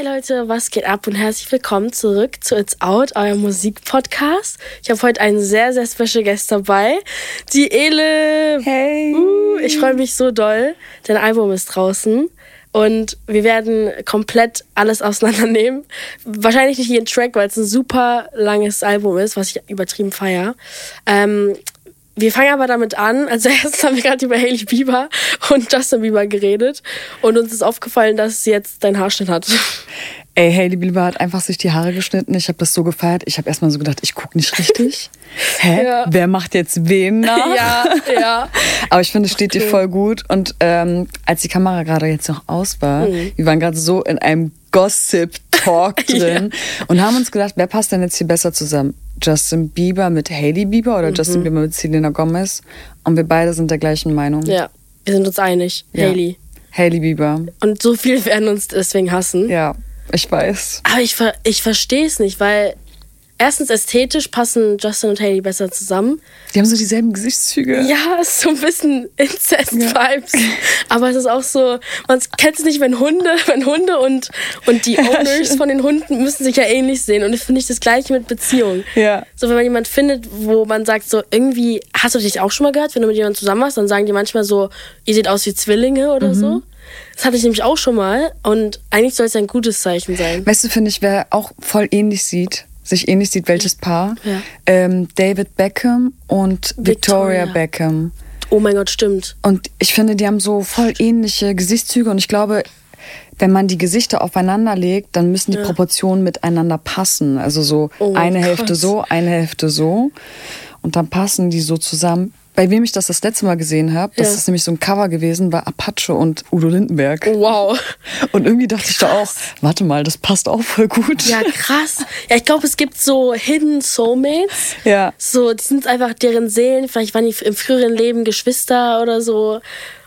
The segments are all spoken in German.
Hey Leute, was geht ab und herzlich willkommen zurück zu It's Out, euer Musikpodcast. Ich habe heute einen sehr, sehr special Guest dabei, die Ele. Hey. Uh, ich freue mich so doll. Dein Album ist draußen und wir werden komplett alles auseinandernehmen. Wahrscheinlich nicht jeden Track, weil es ein super langes Album ist, was ich übertrieben feier. Ähm, wir fangen aber damit an. Also erst haben wir gerade über Hailey Bieber und Justin Bieber geredet und uns ist aufgefallen, dass sie jetzt deinen Haarschnitt hat. Ey, Hailey Bieber hat einfach sich die Haare geschnitten. Ich habe das so gefeiert. Ich habe erstmal so gedacht, ich gucke nicht richtig. Hä? Ja. Wer macht jetzt wen nach? Ja, ja. Aber ich finde, es steht dir voll gut. Und ähm, als die Kamera gerade jetzt noch aus war, Mhm. wir waren gerade so in einem Gossip-Talk drin und haben uns gedacht, wer passt denn jetzt hier besser zusammen? Justin Bieber mit Hailey Bieber oder Mhm. Justin Bieber mit Selena Gomez? Und wir beide sind der gleichen Meinung. Ja, wir sind uns einig. Ja. Hailey. Hailey Bieber. Und so viele werden uns deswegen hassen. Ja, ich weiß. Aber ich, ver ich verstehe es nicht, weil erstens ästhetisch passen Justin und Hailey besser zusammen. Die haben so dieselben Gesichtszüge. Ja, es ist so ein bisschen Incest-Vibes. Aber es ist auch so, man kennt es nicht, wenn Hunde, wenn Hunde und, und die Owners von den Hunden müssen sich ja ähnlich sehen. Und ich finde ich das gleiche mit Beziehungen. Ja. So, wenn man jemanden findet, wo man sagt, so irgendwie, hast du dich auch schon mal gehört, wenn du mit jemandem zusammen warst, dann sagen die manchmal so, ihr seht aus wie Zwillinge oder so. Das hatte ich nämlich auch schon mal. Und eigentlich soll es ein gutes Zeichen sein. Weißt du, finde ich, wer auch voll ähnlich sieht, sich ähnlich sieht, welches Paar? Ja. Ähm, David Beckham und Victoria, Victoria. Beckham. Oh mein Gott, stimmt. Und ich finde, die haben so voll ähnliche Gesichtszüge und ich glaube, wenn man die Gesichter aufeinander legt, dann müssen die Proportionen miteinander passen. Also so Oh eine Gott. Hälfte so, eine Hälfte so. Und dann passen die so zusammen. Bei wem ich das das letzte Mal gesehen habe, das Ja. ist nämlich so ein Cover gewesen, war Apache und Udo Lindenberg. Wow. Und irgendwie dachte ich da auch, warte mal, das passt auch voll gut. Ja, krass. Ja, ich glaube, es gibt so Hidden Soulmates. Ja. So, die sind einfach deren Seelen. Vielleicht waren die im früheren Leben Geschwister oder so.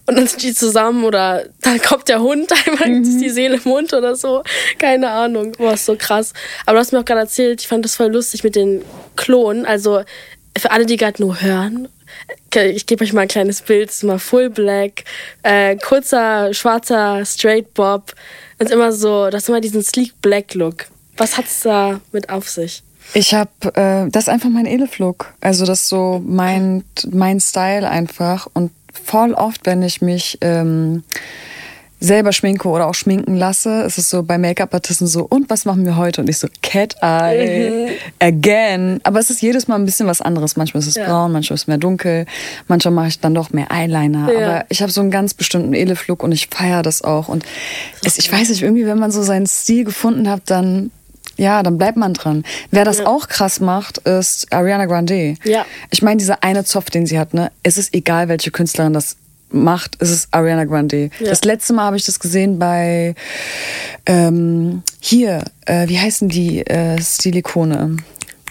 Und dann sind die zusammen oder dann kommt der Hund, einmal ist die Seele im Mund oder so. Keine Ahnung. Boah, ist so krass. Aber du hast mir auch gerade erzählt, ich fand das voll lustig mit den Klonen. Also für alle, die gerade nur hören, ich gebe euch mal ein kleines Bild. Es ist mal Full Black, äh, kurzer, schwarzer Straight Bob. Und immer so, das ist immer diesen Sleek Black Look. Was hat's da mit auf sich? Ich habe, äh, das ist einfach mein Eleflook. Also das ist so mein, mein Style einfach. Und voll oft, wenn ich mich ähm, selber schminke oder auch schminken lasse, ist es so bei Make-up-Artisten so, und was machen wir heute? Und ich so, Cat Eye, again. Aber es ist jedes Mal ein bisschen was anderes. Manchmal ist es Ja. braun, manchmal ist es mehr dunkel, manchmal mache ich dann doch mehr Eyeliner. Ja. Aber ich habe so einen ganz bestimmten Eleflook und ich feiere das auch. Und es, ich weiß nicht, irgendwie, wenn man so seinen Stil gefunden hat, dann ja, dann bleibt man dran. Wer das auch krass macht, ist Ariana Grande. Ja. Ich meine, dieser eine Zopf, den sie hat, ne, es ist egal, welche Künstlerin das macht, es ist Ariana Grande. Ja. Das letzte Mal habe ich das gesehen bei ähm, hier, äh, wie heißen die äh, Stilikone?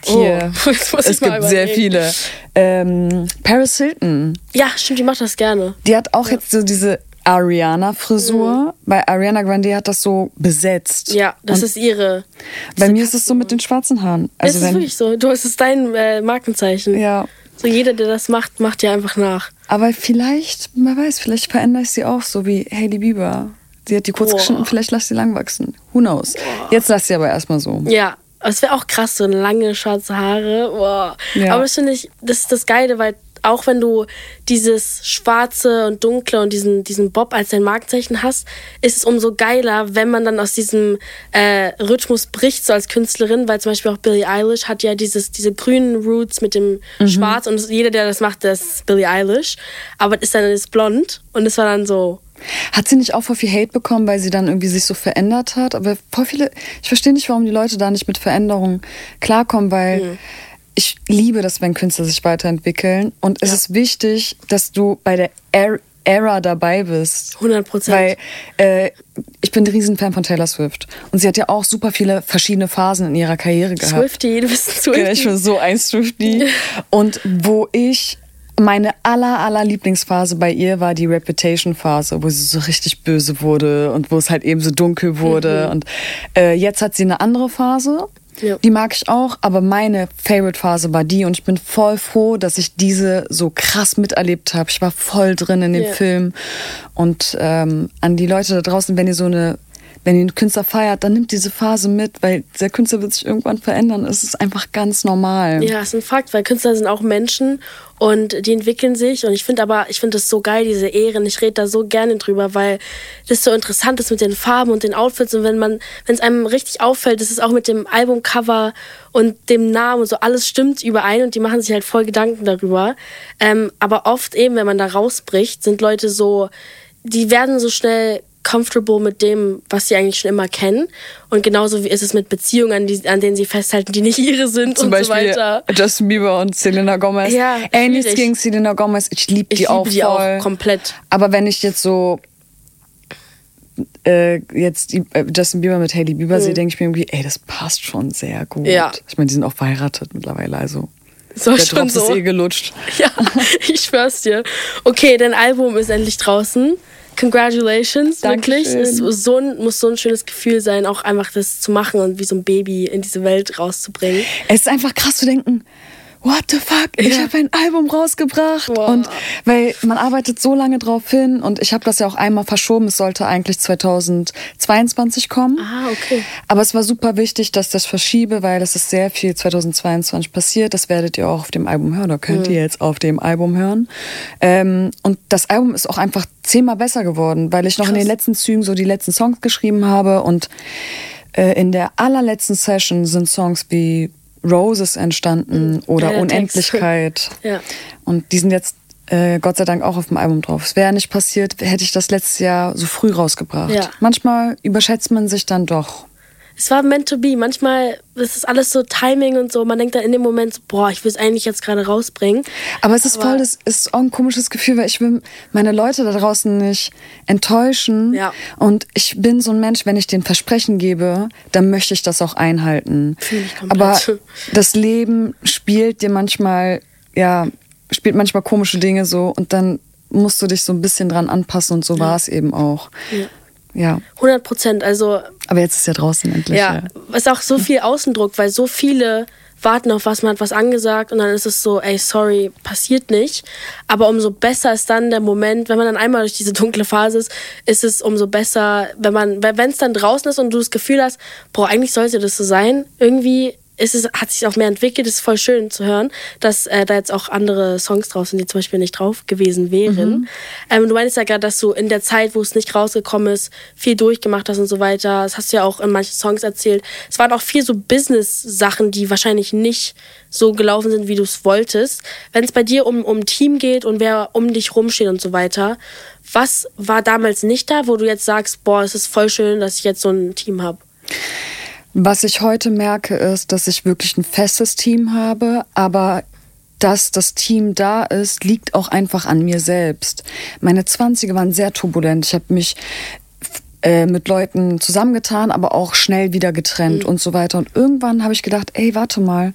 Hier. Oh, muss ich es gibt sehr viele. Ähm, Paris Hilton. Ja, stimmt, die macht das gerne. Die hat auch jetzt so diese Ariana-Frisur. Bei Ariana Grande hat das so besetzt. Mhm. Ja, das Und ist ihre. bei mir ist es so mit den schwarzen Haaren. Also es ist wenn, wirklich so. Du, es ist dein äh, Markenzeichen. ja. So jeder, der das macht, macht dir einfach nach. Aber vielleicht, wer weiß, vielleicht verändere ich sie auch so wie Hailey Bieber. Sie hat die kurz Boah. geschnitten, vielleicht lass sie lang wachsen. Who knows? Jetzt lass sie aber erstmal so. Ja, es wäre auch krass, so lange schwarze Haare. Boah. Ja. Aber das finde ich, das ist das Geile, weil auch wenn du dieses Schwarze und Dunkle und diesen, diesen Bob als dein Markenzeichen hast, ist es umso geiler, wenn man dann aus diesem äh, Rhythmus bricht, so als Künstlerin, weil zum Beispiel auch Billie Eilish hat ja dieses, diese grünen Roots mit dem Schwarz und jeder, der das macht, das ist Billie Eilish. Aber ist dann ist blond und es war dann so, Hat sie nicht auch voll viel Hate bekommen, weil sie dann irgendwie sich so verändert hat? Aber voll viele, ich verstehe nicht, warum die Leute da nicht mit Veränderungen klarkommen, weil ich liebe das, wenn Künstler sich weiterentwickeln. Und es ist wichtig, dass du bei der Er- Era dabei bist. 100 Prozent. Weil äh, ich bin ein Riesenfan von Taylor Swift. Und sie hat ja auch super viele verschiedene Phasen in ihrer Karriere gehabt. Swifty, du bist ein Genau, ich Swifty. bin so ein Swiftie. Und wo ich meine aller, aller Lieblingsphase bei ihr war die Reputation-Phase, wo sie so richtig böse wurde und wo es halt eben so dunkel wurde. Und äh, jetzt hat sie eine andere Phase. Ja. Die mag ich auch, aber meine Favorite-Phase war die und ich bin voll froh, dass ich diese so krass miterlebt habe. Ich war voll drin in dem Ja. Film und ähm, an die Leute da draußen, wenn ihr so eine wenn ihr einen Künstler feiert, dann nimmt diese Phase mit, weil der Künstler wird sich irgendwann verändern. Es ist einfach ganz normal. Ja, ist ein Fakt, weil Künstler sind auch Menschen und die entwickeln sich. Und ich finde aber, ich finde das so geil, diese Ehren. Ich rede da so gerne drüber, weil das so interessant ist mit den Farben und den Outfits. Und wenn man, wenn es einem richtig auffällt, ist es auch mit dem Albumcover und dem Namen und so, alles stimmt überein und die machen sich halt voll Gedanken darüber. Ähm, aber oft eben, wenn man da rausbricht, sind Leute so, die werden so schnell comfortable mit dem, was sie eigentlich schon immer kennen. Und genauso wie ist es mit Beziehungen, an, die, an denen sie festhalten, die nicht ihre sind Zum und Beispiel so weiter. Justin Bieber und Selena Gomez. Ja, nichts schwierig. gegen Selena Gomez. Ich liebe die Ich auch die voll. auch komplett. Aber wenn ich jetzt so äh, jetzt die, äh, Justin Bieber mit Hailey Bieber sehe, denke ich mir irgendwie, ey, das passt schon sehr gut. Mhm. Ja. Ich meine, die sind auch verheiratet mittlerweile, also So der schon Drops ist so. eh gelutscht. Ja, ich schwör's dir. Okay, dein Album ist endlich draußen. Congratulations, Dankeschön. wirklich. Es so ein, muss so ein schönes Gefühl sein, auch einfach das zu machen und wie so ein Baby in diese Welt rauszubringen. Es ist einfach krass zu denken, what the fuck, ich Ja. habe ein Album rausgebracht. Wow. Und weil man arbeitet so lange drauf hin und ich habe das ja auch einmal verschoben, es sollte eigentlich 2022 kommen. Ah, okay. Aber es war super wichtig, dass das verschiebe, weil es ist sehr viel 2022 passiert. Das werdet ihr auch auf dem Album hören, oder könnt ihr jetzt auf dem Album hören. Ähm, und das Album ist auch einfach zehnmal besser geworden, weil ich noch in den letzten Zügen so die letzten Songs geschrieben habe und äh, in der allerletzten Session sind Songs wie Roses entstanden oder Geiler Text. Unendlichkeit. Ja. Und die sind jetzt äh, Gott sei Dank auch auf dem Album drauf. Es wäre nicht passiert, hätte ich das letztes Jahr so früh rausgebracht. Ja. Manchmal überschätzt man sich dann doch. Es war meant to be. Manchmal ist es alles so Timing und so. Man denkt dann in dem Moment, so, boah, ich will es eigentlich jetzt gerade rausbringen. Aber es ist Aber- voll, das ist auch ein komisches Gefühl, weil ich will meine Leute da draußen nicht enttäuschen. Ja. Und ich bin so ein Mensch, wenn ich den Versprechen gebe, dann möchte ich das auch einhalten. Ich. Aber das Leben spielt dir manchmal, ja, spielt manchmal komische Dinge so und dann musst du dich so ein bisschen dran anpassen und so war es eben auch. Ja. Ja. 100 Prozent. Also Aber jetzt ist ja draußen endlich. Ja, es ist auch so viel Außendruck, weil so viele warten auf was, man hat was angesagt und dann ist es so, ey, sorry, passiert nicht. Aber umso besser ist dann der Moment, wenn man dann einmal durch diese dunkle Phase ist, ist es umso besser, wenn man, wenn es dann draußen ist und du das Gefühl hast, boah, eigentlich sollte das so sein, irgendwie ist es, hat sich auch mehr entwickelt, ist voll schön zu hören, dass äh, da jetzt auch andere Songs drauf sind, die zum Beispiel nicht drauf gewesen wären. Ähm, du meinst ja gerade, dass du in der Zeit, wo es nicht rausgekommen ist, viel durchgemacht hast und so weiter. Das hast du ja auch in manchen Songs erzählt. Es waren auch viel so Business-Sachen, die wahrscheinlich nicht so gelaufen sind, wie du es wolltest. Wenn es bei dir um, um Team geht und wer um dich rumsteht und so weiter, was war damals nicht da, wo du jetzt sagst, boah, es ist voll schön, dass ich jetzt so ein Team habe? Was ich heute merke, ist, dass ich wirklich ein festes Team habe, aber dass das Team da ist, liegt auch einfach an mir selbst. Meine 20er waren sehr turbulent. Ich habe mich äh, mit Leuten zusammengetan, aber auch schnell wieder getrennt und so weiter. Und irgendwann habe ich gedacht, ey, warte mal,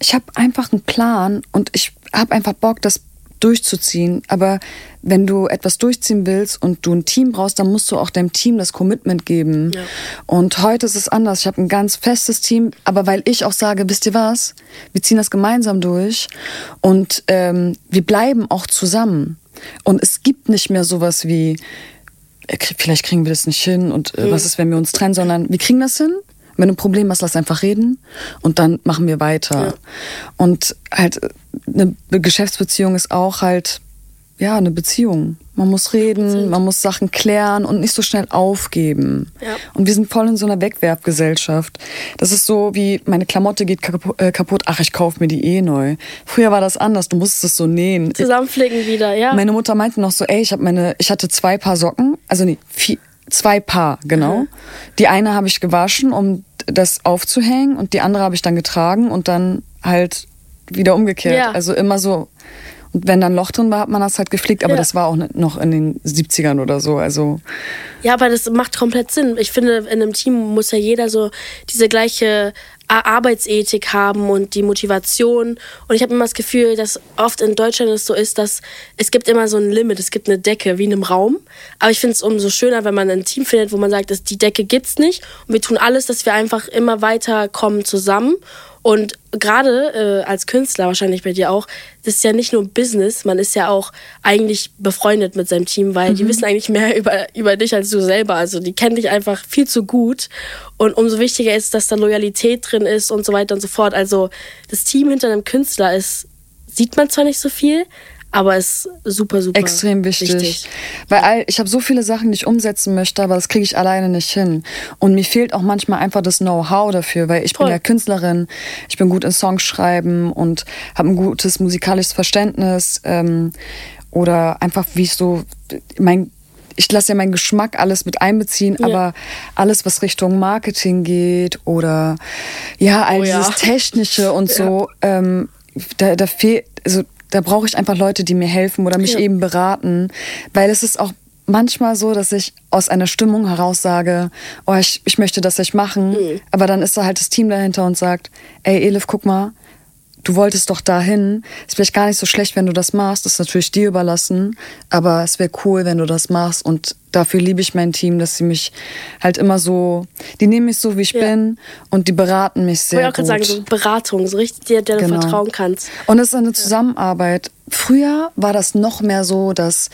ich habe einfach einen Plan und ich habe einfach Bock, das durchzuziehen. Aber wenn du etwas durchziehen willst und du ein Team brauchst, dann musst du auch deinem Team das Commitment geben. Ja. Und heute ist es anders. Ich habe ein ganz festes Team, aber weil ich auch sage, wisst ihr was, wir ziehen das gemeinsam durch und ähm, wir bleiben auch zusammen. Und es gibt nicht mehr sowas wie, äh, vielleicht kriegen wir das nicht hin und äh, was ist, wenn wir uns trennen, sondern wir kriegen das hin. Wenn du ein Problem hast, lass einfach reden und dann machen wir weiter. Ja. Und halt, eine Be- Geschäftsbeziehung ist auch halt, ja, eine Beziehung. Man muss reden, man muss Sachen klären und nicht so schnell aufgeben. Ja. Und wir sind voll in so einer Wegwerfgesellschaft. Das ist so wie, meine Klamotte geht äh, kaputt, ach, ich kaufe mir die eh neu. Früher war das anders, du musstest es so nähen. Zusammenflicken wieder, ja. Meine Mutter meinte noch so, ey, ich habe meine, ich hatte zwei Paar Socken, also nee, vier, zwei Paar, genau. Mhm. Die eine habe ich gewaschen, um das aufzuhängen und die andere habe ich dann getragen und dann halt wieder umgekehrt. Ja. Also immer so. Und wenn da ein Loch drin war, hat man das halt geflickt, aber Ja. das war auch noch in den 70ern oder so. Also Ja, aber das macht komplett Sinn. Ich finde, in einem Team muss ja jeder so diese gleiche Arbeitsethik haben und die Motivation. Und ich habe immer das Gefühl, dass oft in Deutschland es so ist, dass es gibt immer so ein Limit, es gibt eine Decke wie in einem Raum. Aber ich finde es umso schöner, wenn man ein Team findet, wo man sagt, dass die Decke gibt's nicht und wir tun alles, dass wir einfach immer weiter kommen zusammen und gerade äh, als Künstler, wahrscheinlich bei dir auch, das ist ja nicht nur Business, man ist ja auch eigentlich befreundet mit seinem Team, weil mhm. die wissen eigentlich mehr über, über dich als du selber. Also die kennen dich einfach viel zu gut. Und umso wichtiger ist, dass da Loyalität drin ist und so weiter und so fort. Also das Team hinter einem Künstler ist, sieht man zwar nicht so viel, aber es ist super, super extrem wichtig. wichtig. Weil ich habe so viele Sachen, die ich umsetzen möchte, aber das kriege ich alleine nicht hin. Und mir fehlt auch manchmal einfach das Know-how dafür, weil ich Voll. bin ja Künstlerin, ich bin gut in Songs schreiben und habe ein gutes musikalisches Verständnis ähm, oder einfach wie ich so mein ich lasse ja meinen Geschmack alles mit einbeziehen, ja. aber alles, was Richtung Marketing geht oder ja, all oh, dieses ja. Technische und so, ja. ähm, da, da fehlt, also da brauche ich einfach Leute, die mir helfen oder mich ja. eben beraten, weil es ist auch manchmal so, dass ich aus einer Stimmung heraus sage, oh, ich, ich möchte das nicht machen, mhm. aber dann ist da halt das Team dahinter und sagt, ey Elif, guck mal, du wolltest doch dahin. Ist vielleicht gar nicht so schlecht, wenn du das machst. Das ist natürlich dir überlassen. Aber es wäre cool, wenn du das machst. Und dafür liebe ich mein Team, dass sie mich halt immer so, die nehmen mich so, wie ich ja. bin und die beraten mich sehr. Ich wollte auch gerade sagen, so Beratung, so richtig, der, der genau. du vertrauen kannst. Und es ist eine Zusammenarbeit. Früher war das noch mehr so, dass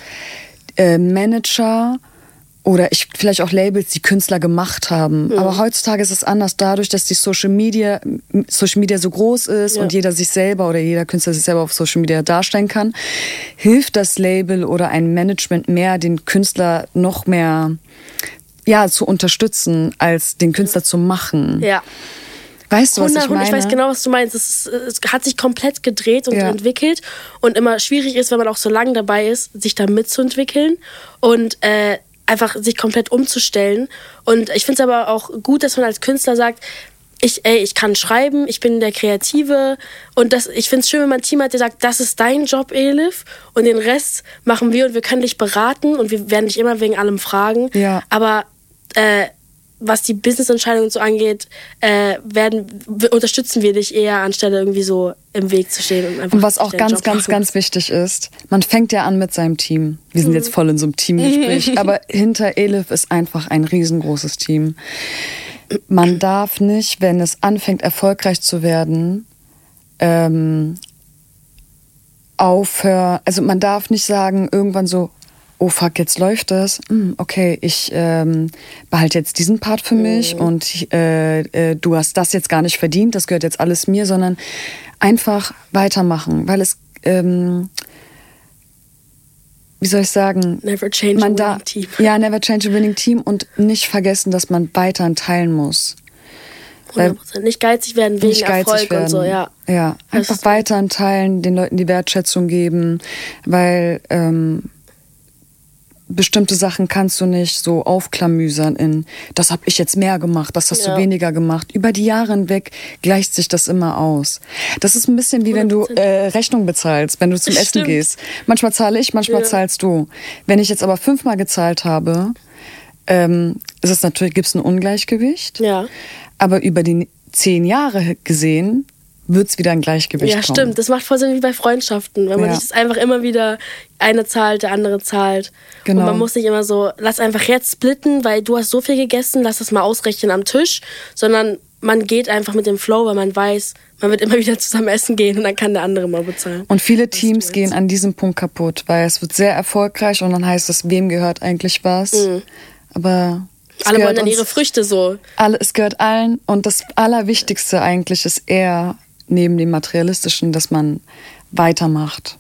äh, Manager oder ich vielleicht auch Labels, die Künstler gemacht haben. Mhm. Aber heutzutage ist es anders dadurch, dass die Social Media Social Media so groß ist ja. und jeder sich selber oder jeder Künstler sich selber auf Social Media darstellen kann, hilft das Label oder ein Management mehr, den Künstler noch mehr ja zu unterstützen, als den Künstler zu machen. Ja. Weißt du, was 100, ich meine? Ich weiß genau, was du meinst. Es, ist, es hat sich komplett gedreht und ja. entwickelt und immer schwierig ist, wenn man auch so lange dabei ist, sich da mitzuentwickeln. Und äh, einfach sich komplett umzustellen. Und ich finde es aber auch gut, dass man als Künstler sagt, ich, ey, ich kann schreiben, ich bin der Kreative und das, ich finde es schön, wenn man ein Team hat, der sagt, das ist dein Job, Elif und den Rest machen wir und wir können dich beraten und wir werden dich immer wegen allem fragen. Ja. Aber äh, was die Business-Entscheidungen so angeht, äh, werden, unterstützen wir dich eher, anstelle irgendwie so im Weg zu stehen. Und, und was auch ganz, Job ganz, machen. ganz wichtig ist, man fängt ja an mit seinem Team. Wir sind mhm. jetzt voll in so einem Teamgespräch, aber hinter Elif ist einfach ein riesengroßes Team. Man darf nicht, wenn es anfängt, erfolgreich zu werden, ähm, aufhören, also man darf nicht sagen, irgendwann so, oh fuck, jetzt läuft das. Hm, okay, ich ähm, behalte jetzt diesen Part für mich mhm. und äh, äh, du hast das jetzt gar nicht verdient, das gehört jetzt alles mir, sondern einfach weitermachen, weil es, ähm, wie soll ich sagen, never change man a winning team. Ja, never change a winning team und nicht vergessen, dass man weiter teilen muss. 100%. Nicht geizig werden wegen Erfolg werden. und so, ja. Ja, einfach weiter teilen, den Leuten die Wertschätzung geben, weil ähm, bestimmte Sachen kannst du nicht so aufklamüsern in, das habe ich jetzt mehr gemacht, das hast ja. du weniger gemacht. Über die Jahre hinweg gleicht sich das immer aus. Das ist ein bisschen wie wenn du äh, Rechnung bezahlst, wenn du zum Essen gehst. Manchmal zahle ich, manchmal ja. zahlst du. Wenn ich jetzt aber fünfmal gezahlt habe, ähm, ist es natürlich, gibt es ein Ungleichgewicht. Ja. Aber über die zehn Jahre gesehen wird es wieder ein Gleichgewicht Ja, kommen. stimmt. Das macht voll Sinn wie bei Freundschaften. Wenn man ja. sich das einfach immer wieder eine zahlt, der andere zahlt. Genau. Und man muss nicht immer so, lass einfach jetzt splitten, weil du hast so viel gegessen, lass das mal ausrechnen am Tisch. Sondern man geht einfach mit dem Flow, weil man weiß, man wird immer wieder zusammen essen gehen und dann kann der andere mal bezahlen. Und viele Teams gehen an diesem Punkt kaputt, weil es wird sehr erfolgreich und dann heißt es, wem gehört eigentlich was. Mhm. Aber alle wollen dann ihre Früchte so. Alle, es gehört allen und das Allerwichtigste eigentlich ist eher neben dem Materialistischen, dass man weitermacht.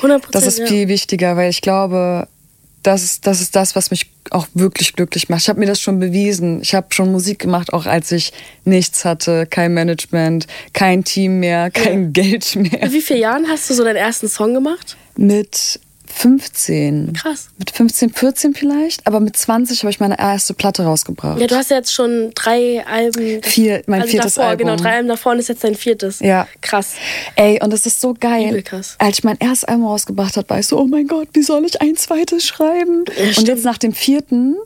100%, das ist viel wichtiger, weil ich glaube, das ist, das ist das, was mich auch wirklich glücklich macht. Ich habe mir das schon bewiesen. Ich habe schon Musik gemacht, auch als ich nichts hatte, kein Management, kein Team mehr, kein ja. Geld mehr. Mit wie vielen Jahren hast du so deinen ersten Song gemacht? Mit 15. Krass. Mit 15, 14 vielleicht, aber mit 20 habe ich meine erste Platte rausgebracht. Ja, du hast ja jetzt schon drei Alben. Vier, mein also viertes davor, Album. Genau, drei Alben davor und ist jetzt dein viertes. Ja. Krass. Ey, und es ist so geil. Übel krass. Als ich mein erstes Album rausgebracht habe, war ich so, oh mein Gott, wie soll ich ein zweites schreiben? Ja, und jetzt nach dem vierten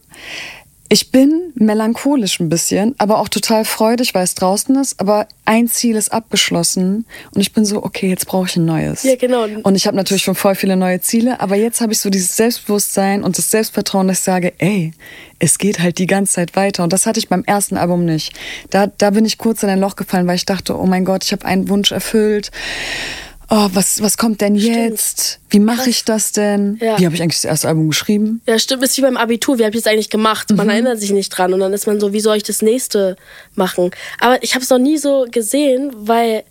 Ich bin melancholisch ein bisschen, aber auch total freudig, weil es draußen ist. Aber ein Ziel ist abgeschlossen und ich bin so, okay, jetzt brauche ich ein neues. Ja, genau. Und ich habe natürlich schon voll viele neue Ziele, aber jetzt habe ich so dieses Selbstbewusstsein und das Selbstvertrauen, dass ich sage, ey, es geht halt die ganze Zeit weiter. Und das hatte ich beim ersten Album nicht. Da, da bin ich kurz in ein Loch gefallen, weil ich dachte, oh mein Gott, ich habe einen Wunsch erfüllt oh, was, was kommt denn jetzt? Wie mache ich das denn? Ja. Wie habe ich eigentlich das erste Album geschrieben? Ja, stimmt, ist wie beim Abitur. Wie habe ich das eigentlich gemacht? Man erinnert sich nicht dran und dann ist man so, wie soll ich das nächste machen? Aber ich habe es noch nie so gesehen, weil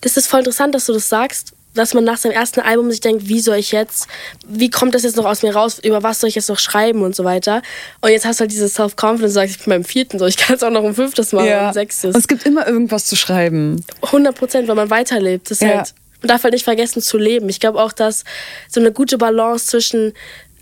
das ist voll interessant, dass du das sagst, dass man nach seinem ersten Album sich denkt, wie soll ich jetzt, wie kommt das jetzt noch aus mir raus, über was soll ich jetzt noch schreiben und so weiter. Und jetzt hast du halt dieses Self-Confidence, sagst, ich bin beim vierten so, ich kann es auch noch ein fünftes machen, ein sechstes. Und es gibt immer irgendwas zu schreiben. 100 Prozent, weil man weiterlebt. Das ist Ja. halt, man darf halt nicht vergessen zu leben. Ich glaube auch, dass so eine gute Balance zwischen,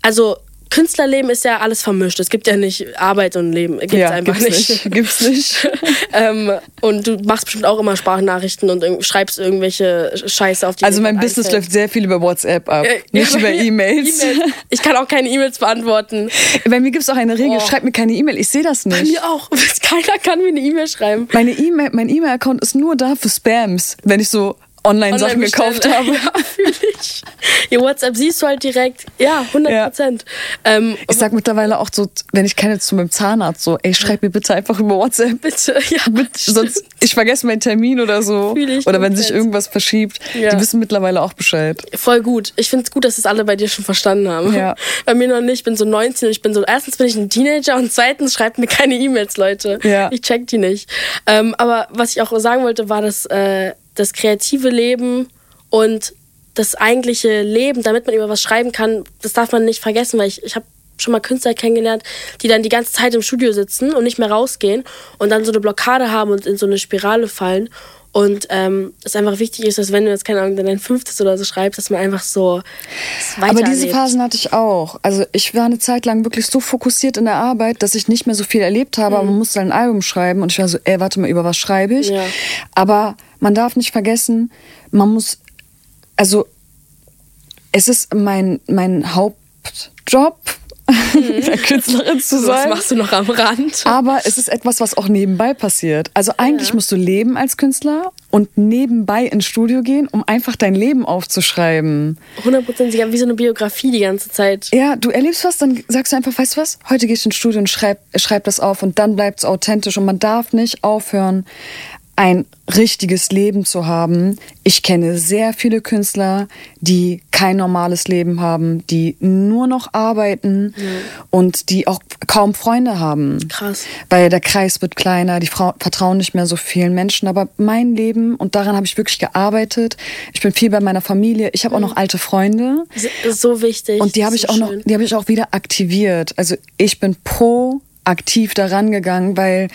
also Künstlerleben ist ja alles vermischt. Es gibt ja nicht Arbeit und Leben. Gibt's ja, einfach gibt's nicht. nicht. Gibt's nicht. ähm, und du machst bestimmt auch immer Sprachnachrichten und irg- schreibst irgendwelche Scheiße auf die Also mein Business einfällt. läuft sehr viel über WhatsApp ab, Äh, nicht über E-Mails. E-Mails. Ich kann auch keine E-Mails beantworten. Bei mir gibt es auch eine Regel, Oh. schreib mir keine E-Mail, ich sehe das Bei nicht. mir auch. Keiner kann mir eine E-Mail schreiben. Meine E-Mail, mein E-Mail-Account ist nur da für Spams, wenn ich so Online-Sachen Online gekauft habe. Ja, fühl ich. Ihr WhatsApp siehst du halt direkt. Ja, 100 Prozent. Ähm, Ich sag mittlerweile auch so, wenn ich keine zu meinem Zahnarzt so, ey, schreib mir bitte einfach über WhatsApp. bitte. Ja, Sonst, ich vergesse meinen Termin oder so. Fühl ich Oder wenn sich irgendwas verschiebt. Ja. Die wissen mittlerweile auch Bescheid. Voll gut. Ich finde es gut, dass es alle bei dir schon verstanden haben. Ja. Bei mir noch nicht. Ich bin so 19 und ich bin so, erstens bin ich ein Teenager und zweitens schreibt mir keine E-Mails, Leute. Ja. Ich check die nicht. Ähm, aber was ich auch sagen wollte, war, dass äh, das kreative Leben und das eigentliche Leben, damit man über was schreiben kann, das darf man nicht vergessen, weil ich, ich habe schon mal Künstler kennengelernt, die dann die ganze Zeit im Studio sitzen und nicht mehr rausgehen und dann so eine Blockade haben und in so eine Spirale fallen. Und ähm, es einfach wichtig ist, dass wenn du jetzt, keine Ahnung, dann ein fünftes oder so schreibst, dass man einfach so Aber diese. Phasen hatte ich auch. Also ich war eine Zeit lang wirklich so fokussiert in der Arbeit, dass ich nicht mehr so viel erlebt habe, aber man musste ein Album schreiben und ich war so, ey, warte mal, über was schreibe ich? Ja. Aber man darf nicht vergessen, man muss, also es ist mein, mein Hauptjob, der Künstlerin zu was sein. machst du noch am Rand? Aber es ist etwas, was auch nebenbei passiert. Also eigentlich musst du leben als Künstler und nebenbei ins Studio gehen, um einfach dein Leben aufzuschreiben. 100% sicher, wie so eine Biografie die ganze Zeit. Ja, du erlebst was, dann sagst du einfach, weißt du was, heute gehst du ins Studio und schreib, schreib das auf und dann bleibt es authentisch und man darf nicht aufhören, ein richtiges Leben zu haben. Ich kenne sehr viele Künstler, die kein normales Leben haben, die nur noch arbeiten und die auch kaum Freunde haben. Krass. Weil der Kreis wird kleiner, die Frau vertrauen nicht mehr so vielen Menschen. Aber mein Leben, und daran habe ich wirklich gearbeitet, ich bin viel bei meiner Familie, ich habe auch noch alte Freunde. So wichtig. Und die habe ich so auch noch, schön. die habe ich auch wieder aktiviert. Also ich bin proaktiv daran gegangen, weil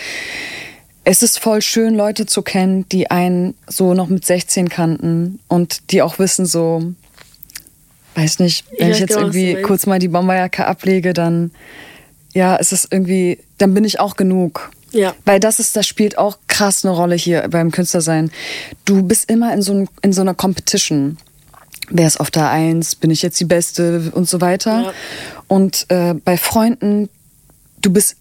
es ist voll schön, Leute zu kennen, die einen so noch mit 16 kannten und die auch wissen so, weiß nicht, wenn Ja, ich jetzt irgendwie kurz mal die Bomberjacke ablege, dann ja, es ist irgendwie, dann bin ich auch genug. Ja. Weil das ist, das spielt auch krass eine Rolle hier beim Künstlersein. Du bist immer in so, in so einer Competition. Wer ist auf der Eins? Bin ich jetzt die Beste und so weiter? Ja. Und äh, bei Freunden, du bist,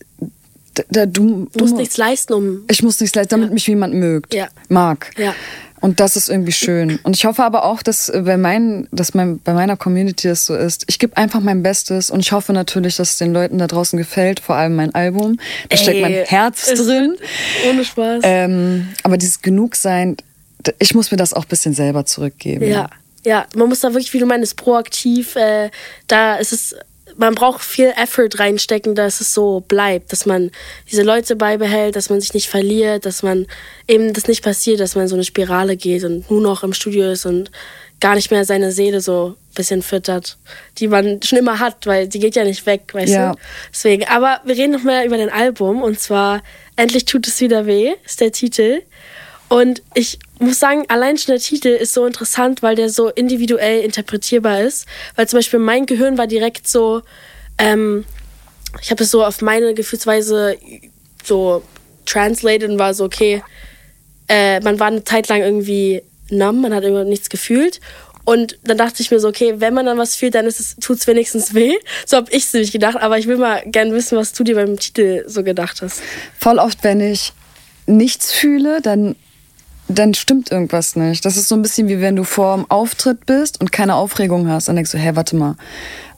da, du, Du musst nichts leisten, um. ich muss nichts leisten, damit mich jemand mögt, Ja. mag. Ja. Und das ist irgendwie schön. Und ich hoffe aber auch, dass äh, bei, meinen, dass mein, bei meiner Community das so ist. Ich gebe einfach mein Bestes und ich hoffe natürlich, dass es den Leuten da draußen gefällt, vor allem mein Album. Da steckt mein Ey, Herz drin. Ohne Spaß. Ähm, aber dieses Genugsein, ich muss mir das auch ein bisschen selber zurückgeben. Ja, ja, man muss da wirklich, wie du meinst, proaktiv, äh, da ist es, man braucht viel Effort reinstecken, dass es so bleibt, dass man diese Leute beibehält, dass man sich nicht verliert, dass man eben das nicht passiert, dass man in so eine Spirale geht und nur noch im Studio ist und gar nicht mehr seine Seele so ein bisschen füttert, die man schon immer hat, weil die geht ja nicht weg, weißt Ja. du? Deswegen, aber wir reden noch mehr über dein Album und zwar Endlich tut es wieder weh, ist der Titel. Und ich muss sagen, allein schon der Titel ist so interessant, weil der so individuell interpretierbar ist. Weil zum Beispiel mein Gehirn war direkt so, ähm, ich habe es so auf meine Gefühlsweise so translated und war so, okay, äh, man war eine Zeit lang irgendwie numb, man hat irgendwie nichts gefühlt. Und dann dachte ich mir so, okay, wenn man dann was fühlt, dann ist es, tut's wenigstens weh. So habe ich es nämlich gedacht. Aber ich will mal gerne wissen, was du dir beim Titel so gedacht hast. Voll oft, wenn ich nichts fühle, dann dann stimmt irgendwas nicht. Das ist so ein bisschen wie wenn du vor dem Auftritt bist und keine Aufregung hast. Dann denkst du, hä, warte mal.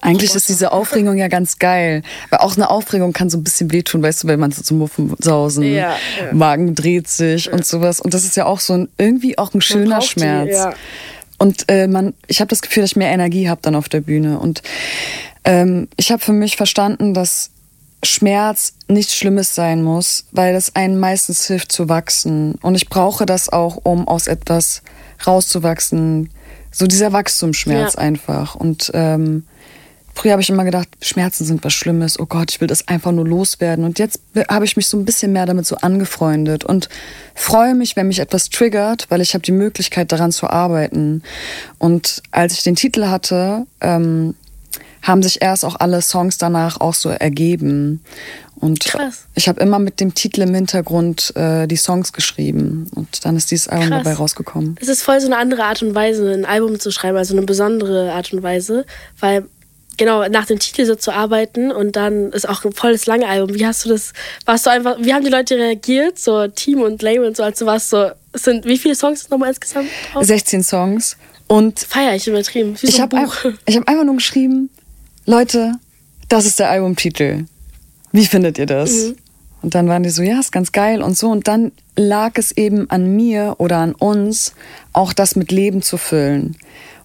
Eigentlich ist diese Aufregung ja ganz geil. Weil auch eine Aufregung kann so ein bisschen wehtun, weißt du, wenn man so zum Muffensausen, ja, ja. Magen dreht sich ja. und sowas. Und das ist ja auch so ein, irgendwie auch ein schöner Schmerz. Die. Und äh, man, ich habe das Gefühl, dass ich mehr Energie habe dann auf der Bühne. Und ähm, ich habe für mich verstanden, dass Schmerz nichts Schlimmes sein muss, weil das einen meistens hilft zu wachsen. Und ich brauche das auch, um aus etwas rauszuwachsen. So dieser Wachstumsschmerz ja. einfach. Und ähm, früher habe ich immer gedacht, Schmerzen sind was Schlimmes. Oh Gott, ich will das einfach nur loswerden. Und jetzt habe ich mich so ein bisschen mehr damit so angefreundet und freue mich, wenn mich etwas triggert, weil ich habe die Möglichkeit daran zu arbeiten. Und als ich den Titel hatte, ähm, haben sich erst auch alle Songs danach auch so ergeben. Und Krass. ich habe immer mit dem Titel im Hintergrund äh, die Songs geschrieben. Und dann ist dieses Album Krass. dabei rausgekommen. Es ist voll so eine andere Art und Weise, ein Album zu schreiben, also eine besondere Art und Weise, weil genau nach dem Titel so zu arbeiten und dann ist auch ein volles lange Album. Wie hast du das? Warst du einfach? Wie haben die Leute reagiert? So Team und Label und so, als du warst so. Sind wie viele Songs nochmal insgesamt? Drauf? 16 Songs und feier ich übertrieben. Wie so ich habe hab einfach nur geschrieben, Leute, das ist der Albumtitel. Wie findet ihr das? Mhm. Und dann waren die so, ja, ist ganz geil und so. Und dann lag es eben an mir oder an uns, auch das mit Leben zu füllen.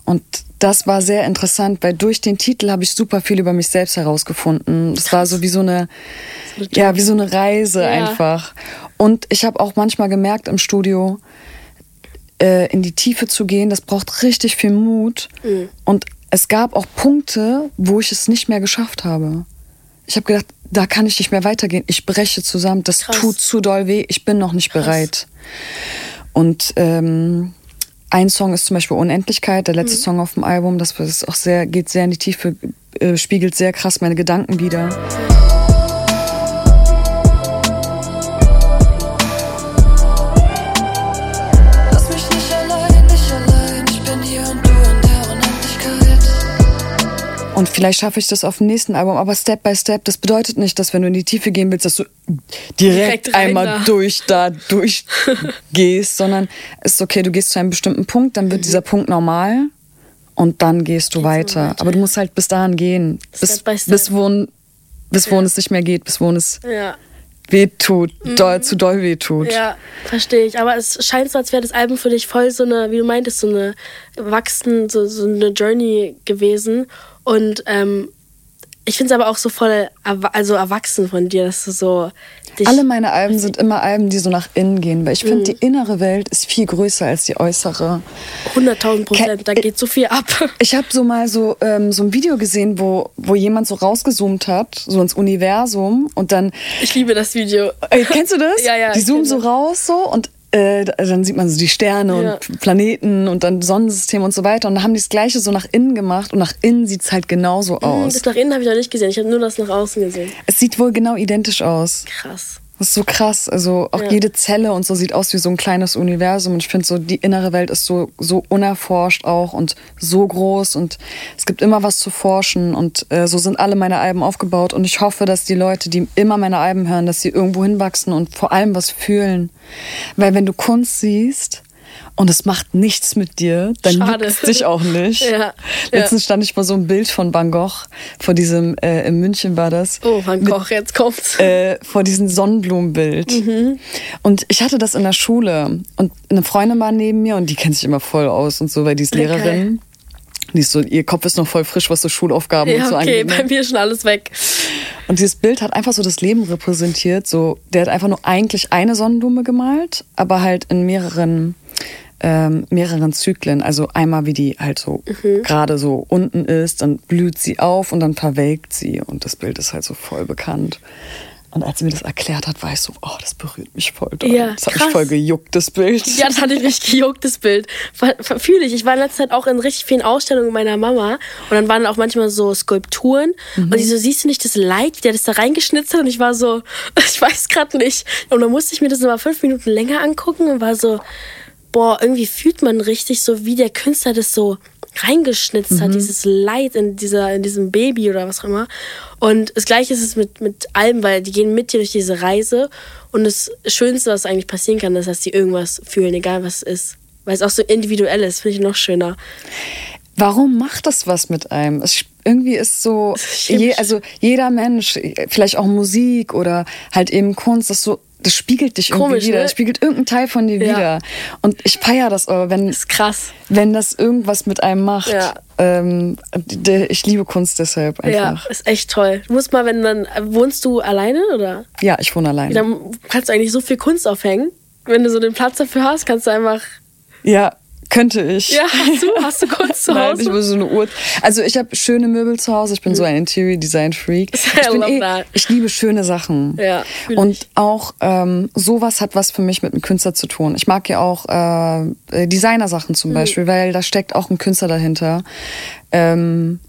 Und das war sehr interessant, weil durch den Titel habe ich super viel über mich selbst herausgefunden. Es war so wie so eine, ja, wie so eine Reise ja. einfach. Und ich habe auch manchmal gemerkt im Studio, äh, in die Tiefe zu gehen, das braucht richtig viel Mut. Mhm. Und es gab auch Punkte, wo ich es nicht mehr geschafft habe. Ich habe gedacht, da kann ich nicht mehr weitergehen. Ich breche zusammen. Das Krass. tut zu doll weh. Ich bin noch nicht Krass. bereit. Und ähm, ein Song ist zum Beispiel Unendlichkeit, der letzte mhm. Song auf dem Album. Das ist auch sehr, geht sehr in die Tiefe, äh, spiegelt sehr krass meine Gedanken wieder. Und vielleicht schaffe ich das auf dem nächsten Album, aber Step by Step, das bedeutet nicht, dass wenn du in die Tiefe gehen willst, dass du direkt, direkt einmal da. durch da durchgehst, sondern es ist okay, du gehst zu einem bestimmten Punkt, dann wird mhm. dieser Punkt normal und dann gehst du weiter. weiter. Aber du musst halt bis dahin gehen, bis, bis wo, bis ja. es nicht mehr geht, bis wo es ja. wehtut, mhm. doll, zu doll wehtut. Ja, verstehe ich. Aber es scheint so, als wäre das Album für dich voll so eine, wie du meintest, so eine wachsen, so, so eine Journey gewesen. Und ähm, ich finde es aber auch so voll also erwachsen von dir, dass du so. Alle meine Alben sind immer Alben, die so nach innen gehen, weil ich finde, mhm. die innere Welt ist viel größer als die äußere. 100.000 Prozent, da geht so viel ab. Ich habe so mal so, ähm, so ein Video gesehen, wo, wo jemand so rausgezoomt hat, so ins Universum und dann. Ich liebe das Video. Ey, kennst du das? ja, ja. Die zoomen so raus so und äh, dann sieht man so die Sterne ja. und Planeten und dann Sonnensystem und so weiter. Und da haben die das Gleiche so nach innen gemacht und nach innen sieht es halt genauso mhm, aus. Das nach innen habe ich noch nicht gesehen, ich habe nur das nach außen gesehen. Es sieht wohl genau identisch aus. Krass. Das ist so krass. Also auch ja. jede Zelle und so sieht aus wie so ein kleines Universum. Und ich finde so, die innere Welt ist so, so unerforscht auch und so groß und es gibt immer was zu forschen. Und äh, so sind alle meine Alben aufgebaut. Und ich hoffe, dass die Leute, die immer meine Alben hören, dass sie irgendwo hinwachsen und vor allem was fühlen. Weil wenn du Kunst siehst, und es macht nichts mit dir, dann juckt es dich auch nicht. ja, Letztens ja. stand ich vor so einem Bild von Van Gogh, vor diesem, äh, in München war das. Oh, Van Gogh, mit, jetzt kommt's. Äh, vor diesem Sonnenblumenbild. Mhm. Und ich hatte das in der Schule und eine Freundin war neben mir und die kennt sich immer voll aus und so, weil die ist Lehrerin. Okay. Die ist so, ihr Kopf ist noch voll frisch, was so Schulaufgaben ja, und so okay, angeht. Okay, ne? bei mir ist schon alles weg. Und dieses Bild hat einfach so das Leben repräsentiert. So, der hat einfach nur eigentlich eine Sonnenblume gemalt, aber halt in mehreren ähm, mehreren Zyklen. Also einmal, wie die halt so mhm. gerade so unten ist, dann blüht sie auf und dann verwelkt sie. Und das Bild ist halt so voll bekannt. Und als sie mir das erklärt hat, war ich so, oh, das berührt mich voll doll. Ja, das hat mich voll gejuckt, das Bild. Ja, das hatte ich richtig gejuckt, das Bild. Fühle ich. Ich war in letzter Zeit auch in richtig vielen Ausstellungen meiner Mama. Und dann waren auch manchmal so Skulpturen. Mhm. Und die so, siehst du nicht das Leid, der das da reingeschnitzt hat? Und ich war so, ich weiß gerade nicht. Und dann musste ich mir das nochmal fünf Minuten länger angucken und war so, boah, irgendwie fühlt man richtig so, wie der Künstler das so reingeschnitzt Mhm. hat, dieses Leid in, dieser, in diesem Baby oder was auch immer. Und das Gleiche ist es mit, mit allem, weil die gehen mit dir durch diese Reise. Und das Schönste, was eigentlich passieren kann, ist, dass die irgendwas fühlen, egal was es ist. Weil es auch so individuell ist, finde ich noch schöner. Warum macht das was mit einem? Es, irgendwie ist so, je, also jeder Mensch, vielleicht auch Musik oder halt eben Kunst, das so, das spiegelt dich irgendwie Komisch, wieder. ne? Das spiegelt irgendein Teil von dir Ja. wieder. Und ich feiere das aber, wenn, Das ist krass. wenn das irgendwas mit einem macht. Ja. Ähm, ich liebe Kunst deshalb Ja, einfach. ist echt toll. Du musst mal, wenn dann, wohnst du alleine oder? Ja, ich wohne alleine. Dann kannst du eigentlich so viel Kunst aufhängen. Wenn du so den Platz dafür hast, kannst du einfach. Ja, könnte ich. Ja, hast du? Hast du Kunst zu Nein, Hause? ich muss so eine Uhr. Also ich habe schöne Möbel zu Hause. Ich bin so ein Interior Design Freak. Ich, bin eh, ich liebe schöne Sachen. Ja, Und ich. auch ähm, sowas hat was für mich mit einem Künstler zu tun. Ich mag ja auch äh, Designersachen Mhm. zum Beispiel, weil da steckt auch ein Künstler dahinter. Ähm,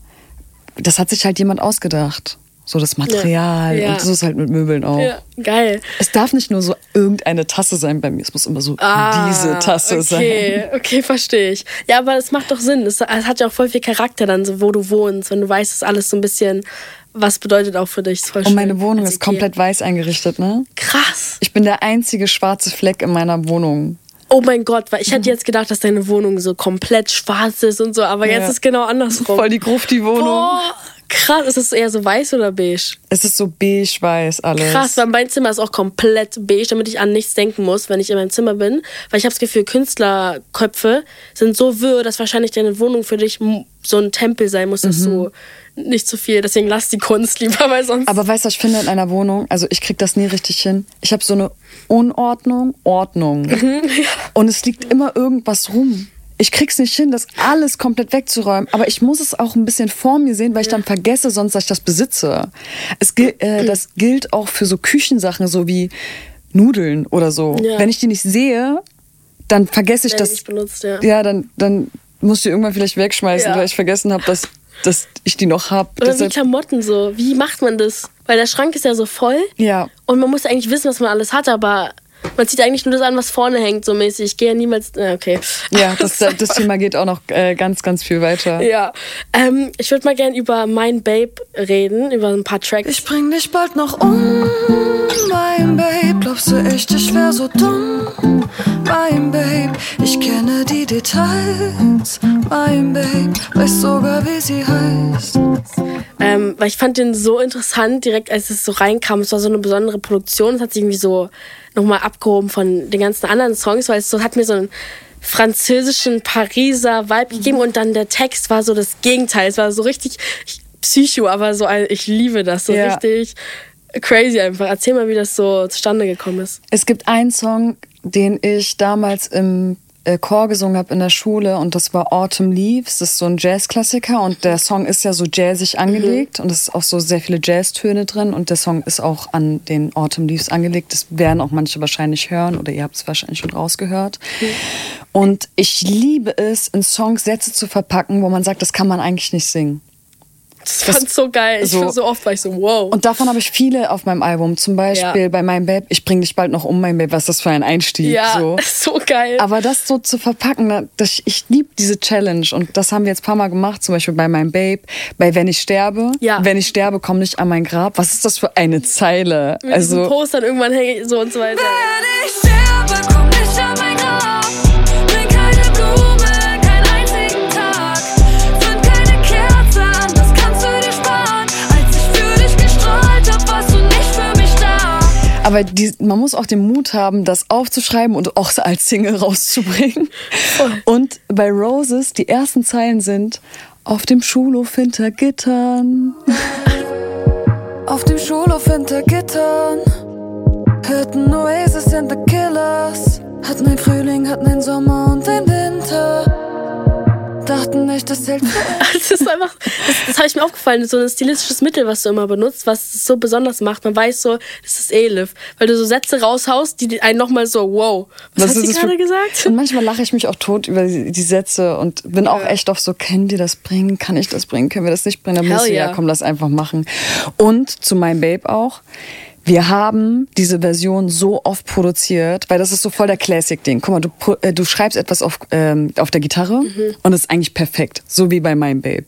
das hat sich halt jemand ausgedacht. So das Material Ja. und so ist halt mit Möbeln auch. Ja, geil. Es darf nicht nur so irgendeine Tasse sein bei mir. Es muss immer so Ah, diese Tasse sein. okay, Okay, verstehe ich. Ja, aber es macht doch Sinn. Es, es hat ja auch voll viel Charakter dann, so wo du wohnst, wenn du weißt, dass alles so ein bisschen was bedeutet auch für dich. Und meine. Wohnung ist komplett weiß eingerichtet, ne? krass. Ich bin der einzige schwarze Fleck in meiner Wohnung. Oh mein Gott, weil ich hätte jetzt gedacht, dass deine Wohnung so komplett schwarz ist und so, aber jetzt Ja. ist genau andersrum. Voll die Grufti-Wohnung. Boah, krass. Ist es eher so weiß oder beige? Es ist so beige-weiß alles. Krass, weil mein Zimmer ist auch komplett beige, damit ich an nichts denken muss, wenn ich in meinem Zimmer bin. Weil ich habe das Gefühl, Künstlerköpfe sind so wirr, dass wahrscheinlich deine Wohnung für dich so ein Tempel sein muss, dass du nicht zu viel. Deswegen lass die Kunst lieber, weil sonst. Aber weißt du, was ich finde in einer Wohnung? Also ich krieg das nie richtig hin. Ich habe so eine Unordnung, Ordnung. Mhm, Und es liegt immer irgendwas rum. Ich krieg's nicht hin, das alles komplett wegzuräumen. Aber ich muss es auch ein bisschen vor mir sehen, weil ich dann vergesse sonst, dass ich das besitze. Es, äh, das gilt auch für so Küchensachen, so wie Nudeln oder so. Ja. Wenn ich die nicht sehe, dann vergesse ich das. nicht benutzt, ja. ja, dann, dann muss ich die irgendwann vielleicht wegschmeißen, Ja. weil ich vergessen habe, dass, dass ich die noch habe. Oder wie Klamotten so. Wie macht man das? Weil der Schrank ist ja so voll. Ja. Und man muss eigentlich wissen, was man alles hat, aber man zieht eigentlich nur das an, was vorne hängt, so mäßig. Ich gehe ja niemals. Ja, okay. Ja, das, das Thema geht auch noch äh, ganz, ganz viel weiter. Ja. Ähm, ich würde mal gerne über mein Babe reden, über ein paar Tracks. Ich bring dich bald noch um, mein Babe. Glaubst du echt, ich wär so dumm, mein Babe? Ich kenne die Details, mein Babe. Weiß sogar, wie sie heißt. Ähm, weil ich fand den so interessant, direkt als es so reinkam. Es war so eine besondere Produktion. Es hat sich irgendwie so nochmal abgehoben von den ganzen anderen Songs, weil es so hat mir so einen französischen Pariser Vibe gegeben und dann der Text war so das Gegenteil. Es war so richtig Psycho, aber so ein, ich liebe das so Ja. richtig crazy einfach. Erzähl mal, wie das so zustande gekommen ist. Es gibt einen Song, den ich damals im äh, Chor gesungen habe in der Schule und das war Autumn Leaves. Das ist so ein Jazzklassiker und der Song ist ja so jazzig angelegt und es ist auch so sehr viele Jazztöne drin und der Song ist auch an den Autumn Leaves angelegt. Das werden auch manche wahrscheinlich hören oder ihr habt es wahrscheinlich schon rausgehört. Und ich liebe es, in Songs Sätze zu verpacken, wo man sagt, das kann man eigentlich nicht singen. Das fand ich so geil. Ich so- so, so oft war ich so, wow. Und davon habe ich viele auf meinem Album. Zum Beispiel Ja. bei meinem Babe, ich bring dich bald noch um, mein Babe. Was ist das für ein Einstieg? ja, So. so geil. Aber das so zu verpacken, da- das, ich liebe diese Challenge. Und das haben wir jetzt ein paar Mal gemacht, zum Beispiel bei meinem Babe, bei Wenn ich sterbe. Ja. Wenn ich sterbe, komm nicht an mein Grab. Was ist das für eine Zeile? Mit Also, Postern irgendwann hänge ich so und so weiter. Wenn ich sterbe, komm nicht an mein Grab. Aber die, man muss auch den Mut haben, das aufzuschreiben und auch als Single rauszubringen. Und bei Roses, die ersten Zeilen sind, auf dem Schulhof hinter Gittern. Auf dem Schulhof hinter Gittern hörten Oasis and the Killers. Hatten ein Frühling, hatten ein Sommer und ein Winter. Dachten nicht, das hält Das ist einfach, das, das habe ich mir aufgefallen, so ein stilistisches Mittel, was du immer benutzt, was es so besonders macht. Man weiß so, das ist Elif. Weil du so Sätze raushaust, die einen nochmal so, wow, was, hast du gerade gesagt? Und manchmal lache ich mich auch tot über die, die Sätze und bin auch echt oft so, können wir das bringen? Kann ich das bringen? Können wir das nicht bringen? Dann muss ich, ja, yeah. komm, lass einfach machen. Und zu meinem Babe auch, wir haben diese Version so oft produziert, weil das ist so voll der Classic-Ding. Guck mal, du, äh, du schreibst etwas auf, ähm, auf der Gitarre und es ist eigentlich perfekt, so wie bei meinem Babe.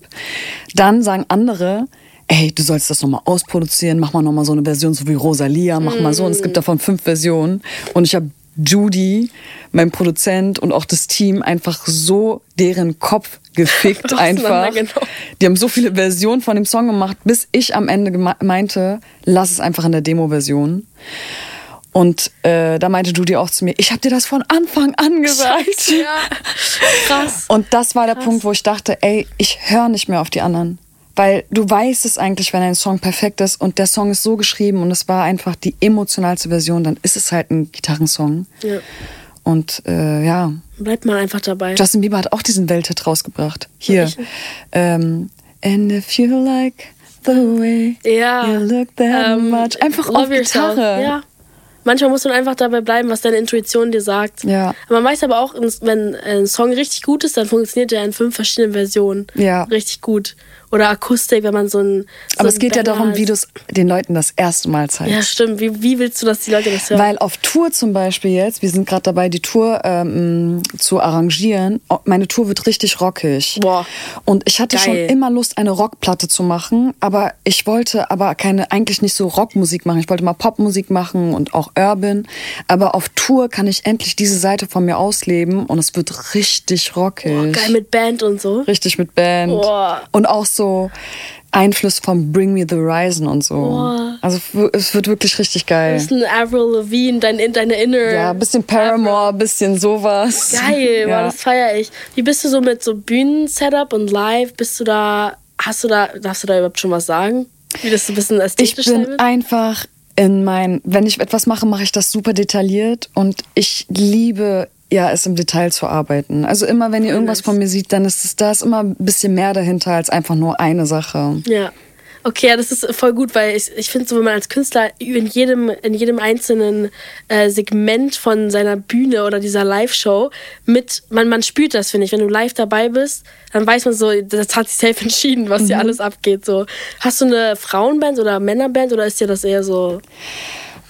Dann sagen andere, ey, du sollst das nochmal ausproduzieren, mach mal nochmal so eine Version, so wie Rosalia, mach mal so. Und es gibt davon fünf Versionen. Und ich habe Judy, mein Produzent und auch das Team einfach so deren Kopf gefickt einfach. Auseinandergenommen. Die haben so viele Versionen von dem Song gemacht, bis ich am Ende meinte, lass es einfach in der Demo-Version. Und äh, da meinte Judy auch zu mir, ich habe dir das von Anfang an gesagt. Scheiße, ja. Krass. Und das war der Punkt, wo ich dachte, ey, ich höre nicht mehr auf die anderen. Weil du weißt es eigentlich, wenn ein Song perfekt ist und der Song ist so geschrieben und es war einfach die emotionalste Version, dann ist es halt ein Gitarrensong. Ja. Und äh, ja, Bleibt mal einfach dabei. Justin Bieber hat auch diesen Welthit rausgebracht. Hier. Ähm, And if you like the way Ja. you look that Ähm, much. Einfach auf yourself. Gitarre. Ja. Manchmal muss man einfach dabei bleiben, was deine Intuition dir sagt. Ja. Man weiß aber auch, wenn ein Song richtig gut ist, dann funktioniert er in fünf verschiedenen Versionen. Ja. Richtig gut. Oder Akustik, wenn man so ein. So Aber es geht ja Banger darum, hat. wie du es den Leuten das erste Mal zeigst. Ja, stimmt. Wie, wie willst du, dass die Leute das hören? Weil auf Tour zum Beispiel jetzt, wir sind gerade dabei, die Tour ähm, zu arrangieren. Oh, Meine Tour wird richtig rockig. Boah. Und ich hatte Geil. schon immer Lust, eine Rockplatte zu machen, aber ich wollte aber keine, eigentlich nicht so Rockmusik machen. Ich wollte mal Popmusik machen und auch Urban. Aber auf Tour kann ich endlich diese Seite von mir ausleben und es wird richtig rockig. Boah, geil mit Band und so. Richtig mit Band. Boah. Und auch so Einfluss von Bring Me the Horizon und so. Boah. Also es wird wirklich richtig geil. Bisschen Avril Lavigne, dein, deine Inner. Ja, ein bisschen Paramore, ein bisschen sowas. Geil, ja. boah, das feiere ich. Wie bist du so mit so Bühnen-Setup und Live? Bist du da, hast du da, darfst du da überhaupt schon was sagen? Wie das so ein bisschen Ich ästhetisch sein bin einfach in mein, wenn ich etwas mache, mache ich das super detailliert und ich liebe ja, es im Detail zu arbeiten. Also immer, wenn ihr irgendwas von mir seht, dann ist es da ist immer ein bisschen mehr dahinter als einfach nur eine Sache. Ja. Okay, ja, das ist voll gut, weil ich, ich finde so, wenn man als Künstler in jedem, in jedem einzelnen äh, Segment von seiner Bühne oder dieser Live-Show mit, man, man spürt das, finde ich. Wenn du live dabei bist, dann weiß man so, das hat sich selbst entschieden, was Mhm. hier alles abgeht. So. Hast du eine Frauenband oder Männerband oder ist dir das eher so.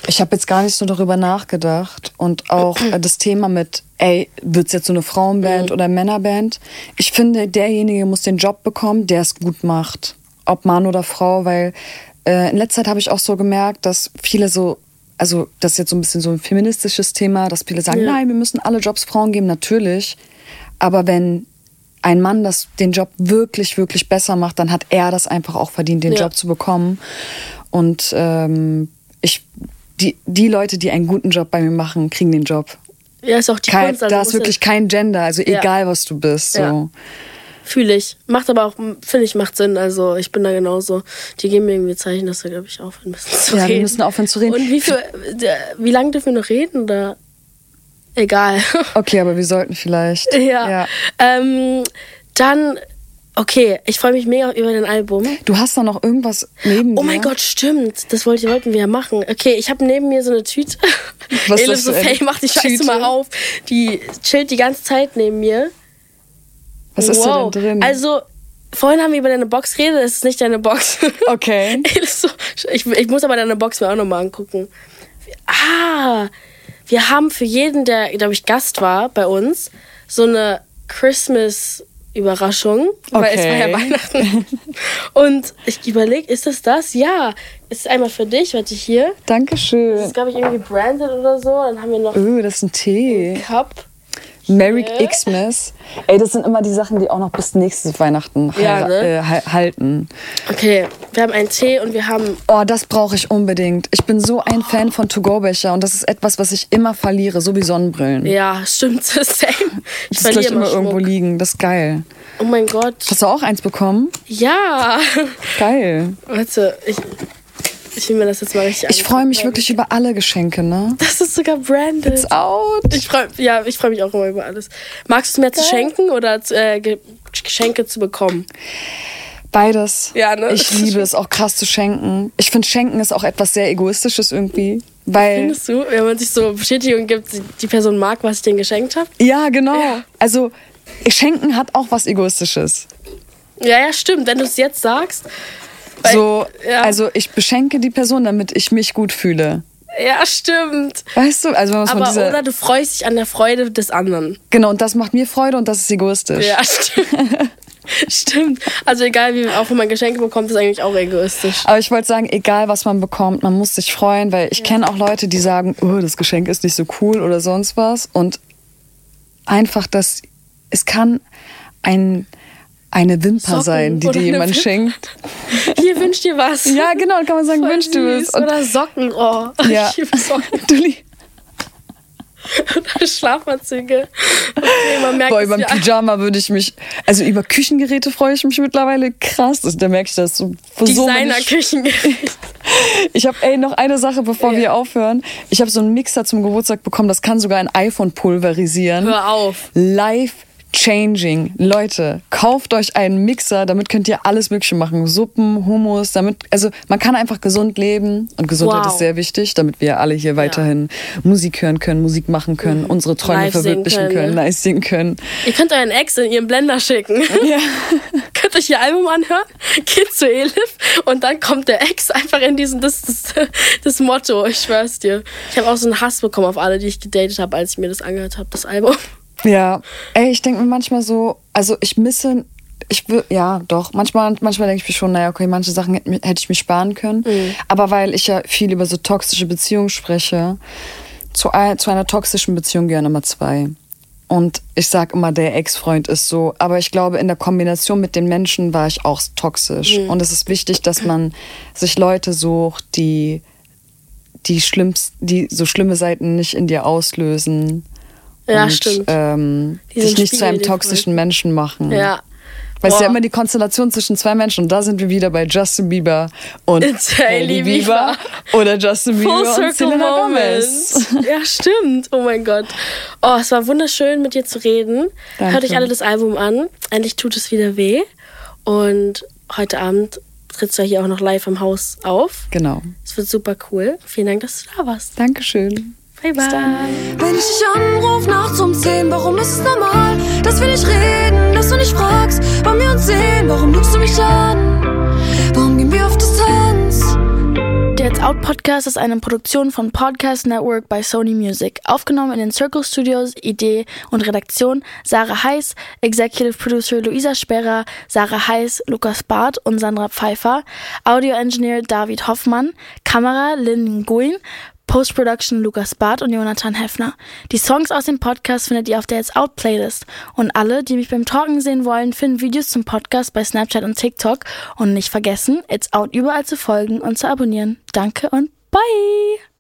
Ich habe jetzt gar nicht so darüber nachgedacht und auch das Thema mit, ey, wird's jetzt so eine Frauenband oder Männerband? Ich finde, derjenige muss den Job bekommen, der es gut macht, ob Mann oder Frau, weil äh, in letzter Zeit habe ich auch so gemerkt, dass viele so, also das ist jetzt so ein bisschen so ein feministisches Thema, dass viele sagen, Ja. nein, wir müssen alle Jobs Frauen geben, natürlich, aber wenn ein Mann das den Job wirklich, wirklich besser macht, dann hat er das einfach auch verdient, den Ja. Job zu bekommen. Und ähm, ich, die, die Leute, die einen guten Job bei mir machen, kriegen den Job. Ja, ist auch die Kein, Kunst. Also da ist wirklich kein Gender, also Ja. egal was du bist. So. Ja. Fühle ich. Macht aber auch, finde ich, macht Sinn. Also ich bin da genauso. Die geben mir irgendwie Zeichen, dass wir, glaube ich, aufhören müssen zu Ja, reden. wir müssen aufhören zu reden. Und wie viel, wie lange dürfen wir noch reden? Oder? Egal. Okay, aber wir sollten vielleicht. ja. ja. Ähm, dann, okay, ich freue mich mega über dein Album. Du hast da noch irgendwas neben Oh dir? mein Gott, stimmt. Das wollte, wollten wir ja machen. Okay, ich habe neben mir so eine Tüte. Was ist Elif das für Sophie eine macht die Scheiße mal auf. Die chillt die ganze Zeit neben mir. Was ist da denn drin? Also, vorhin haben wir über deine Box geredet, das ist nicht deine Box. Okay. So, ich, ich muss aber deine Box mir auch nochmal angucken. Ah, wir haben für jeden, der, glaube ich, Gast war bei uns, so eine Christmas-Überraschung, weil es war ja Okay. Weihnachten. Und ich überlege, ist das das? Ja, es ist einmal für dich, warte hier. Das Dankeschön. ist, glaube ich, irgendwie branded oder so. Dann haben wir noch Oh, das ist ein Tee. Cup. Merry Xmas. Ey, das sind immer die Sachen, die auch noch bis nächstes Weihnachten Ja, ne? äh, hal- halten. Okay, wir haben einen Tee und wir haben Oh, das brauche ich unbedingt. Ich bin so ein Fan von To-Go-Becher und das ist etwas, was ich immer verliere, so wie Sonnenbrillen. Ja, stimmt, same. Ich das gleich immer immer irgendwo liegen. Das ist geil. Oh mein Gott. Hast du auch eins bekommen? Ja. Geil. Warte, ich, ich will mir das jetzt mal richtig Ich freue mich wirklich über alle Geschenke, ne? Das ist sogar branded. It's out. Ich freu, ja, ich freue mich auch immer über alles. Magst du es mehr zu schenken oder äh, Ge- Geschenke zu bekommen? Beides. Ja, ne? Ich liebe es auch krass zu schenken. Ich finde, Schenken ist auch etwas sehr Egoistisches irgendwie. Weil. Findest du, wenn man sich so Bestätigung gibt, die Person mag, was ich denen geschenkt habe? Ja, genau. Also, Schenken hat auch was Egoistisches. Ja, ja, stimmt. Wenn du es jetzt sagst, so, ja. also ich beschenke die Person, damit ich mich gut fühle. Ja, stimmt. Weißt du, also was von Aber dieser, oder du freust dich an der Freude des anderen. genau, und das macht mir Freude und das ist egoistisch. Ja, stimmt. stimmt. Also egal, wie auch wenn man Geschenke bekommt, ist eigentlich auch egoistisch. Aber ich wollte sagen, egal was man bekommt, man muss sich freuen, weil ich kenne auch Leute, die sagen, oh, das Geschenk ist nicht so cool oder sonst was. Und einfach das, es kann ein, eine Wimper Socken sein, die dir jemand Wimper. schenkt. Hier wünscht dir was. Ja, genau, kann man sagen, Voll wünsch dir was. Oder Socken. Oh, ja. ich liebe Socken. Du lieb- Oder Schlafanzüge. Okay, man merkt Boah, über ja. Pyjama würde ich mich, also über Küchengeräte freue ich mich mittlerweile krass. Das, da merke ich das so. so Designer-Küchen. Ich habe, ey, noch eine Sache, bevor Ja. wir aufhören. Ich habe so einen Mixer zum Geburtstag bekommen, das kann sogar ein iPhone pulverisieren. Hör auf. Life changing. Leute, kauft euch einen Mixer, damit könnt ihr alles Mögliche machen. Suppen, Hummus, damit, also man kann einfach gesund leben und Gesundheit Wow. ist sehr wichtig, damit wir alle hier weiterhin Musik hören können, Musik machen können, unsere Träume Mhm. Live verwirklichen können, können, ne? live singen können. Ihr könnt euren Ex in ihren Blender schicken. Ja. könnt euch ihr Album anhören, geht zu Elif und dann kommt der Ex einfach in diesen, das, das, das Motto, ich schwör's dir. Ich habe auch so einen Hass bekommen auf alle, die ich gedatet habe, als ich mir das angehört habe, das Album. Ja, ey, ich denke mir manchmal so, also ich misse, ich will, ja, doch, manchmal, manchmal denke ich mir schon, naja, okay, manche Sachen hätte, hätte ich mir sparen können. Aber weil ich ja viel über so toxische Beziehungen spreche, zu, zu einer toxischen Beziehung gehören immer zwei. Und ich sag immer, der Ex-Freund ist so. Aber ich glaube, in der Kombination mit den Menschen war ich auch toxisch. Und es ist wichtig, dass man sich Leute sucht, die die schlimmst, die so schlimme Seiten nicht in dir auslösen. Ja, und, stimmt. Ähm, dich nicht zu einem toxischen Menschen machen. Ja. Weil es ist ja immer die Konstellation zwischen zwei Menschen. Und da sind wir wieder bei Justin Bieber und Hailey Bieber. Oder Justin Bieber Full und Selena. Gomez. Ja, stimmt. Oh mein Gott. Oh, es war wunderschön, mit dir zu reden. Danke. Hört euch alle das Album an. Endlich tut es wieder weh. Und heute Abend trittst du ja hier auch noch live im Haus auf. Genau. Es wird super cool. Vielen Dank, dass du da warst. Dankeschön. Bye, bye. Wenn ich dich anruf nachts um 10, warum ist es normal, dass wir nicht reden, dass du nicht fragst, wann wir uns sehen, warum lügst du mich an? Warum gehen wir auf Distanz? Der It's Out Podcast ist eine Produktion von Podcast Network bei Sony Music. Aufgenommen in den Circle Studios, Idee und Redaktion Sarah Heiß, Executive Producer Luisa Sperrer, Sarah Heiß, Lukas Barth und Sandra Pfeiffer, Audio Engineer David Hoffmann, Kamera Lynn Nguyen, Post-Production Lukas Barth und Jonathan Heffner. Die Songs aus dem Podcast findet ihr auf der It's Out Playlist. Und alle, die mich beim Talken sehen wollen, finden Videos zum Podcast bei Snapchat und TikTok. Und nicht vergessen, It's Out überall zu folgen und zu abonnieren. Danke und bye!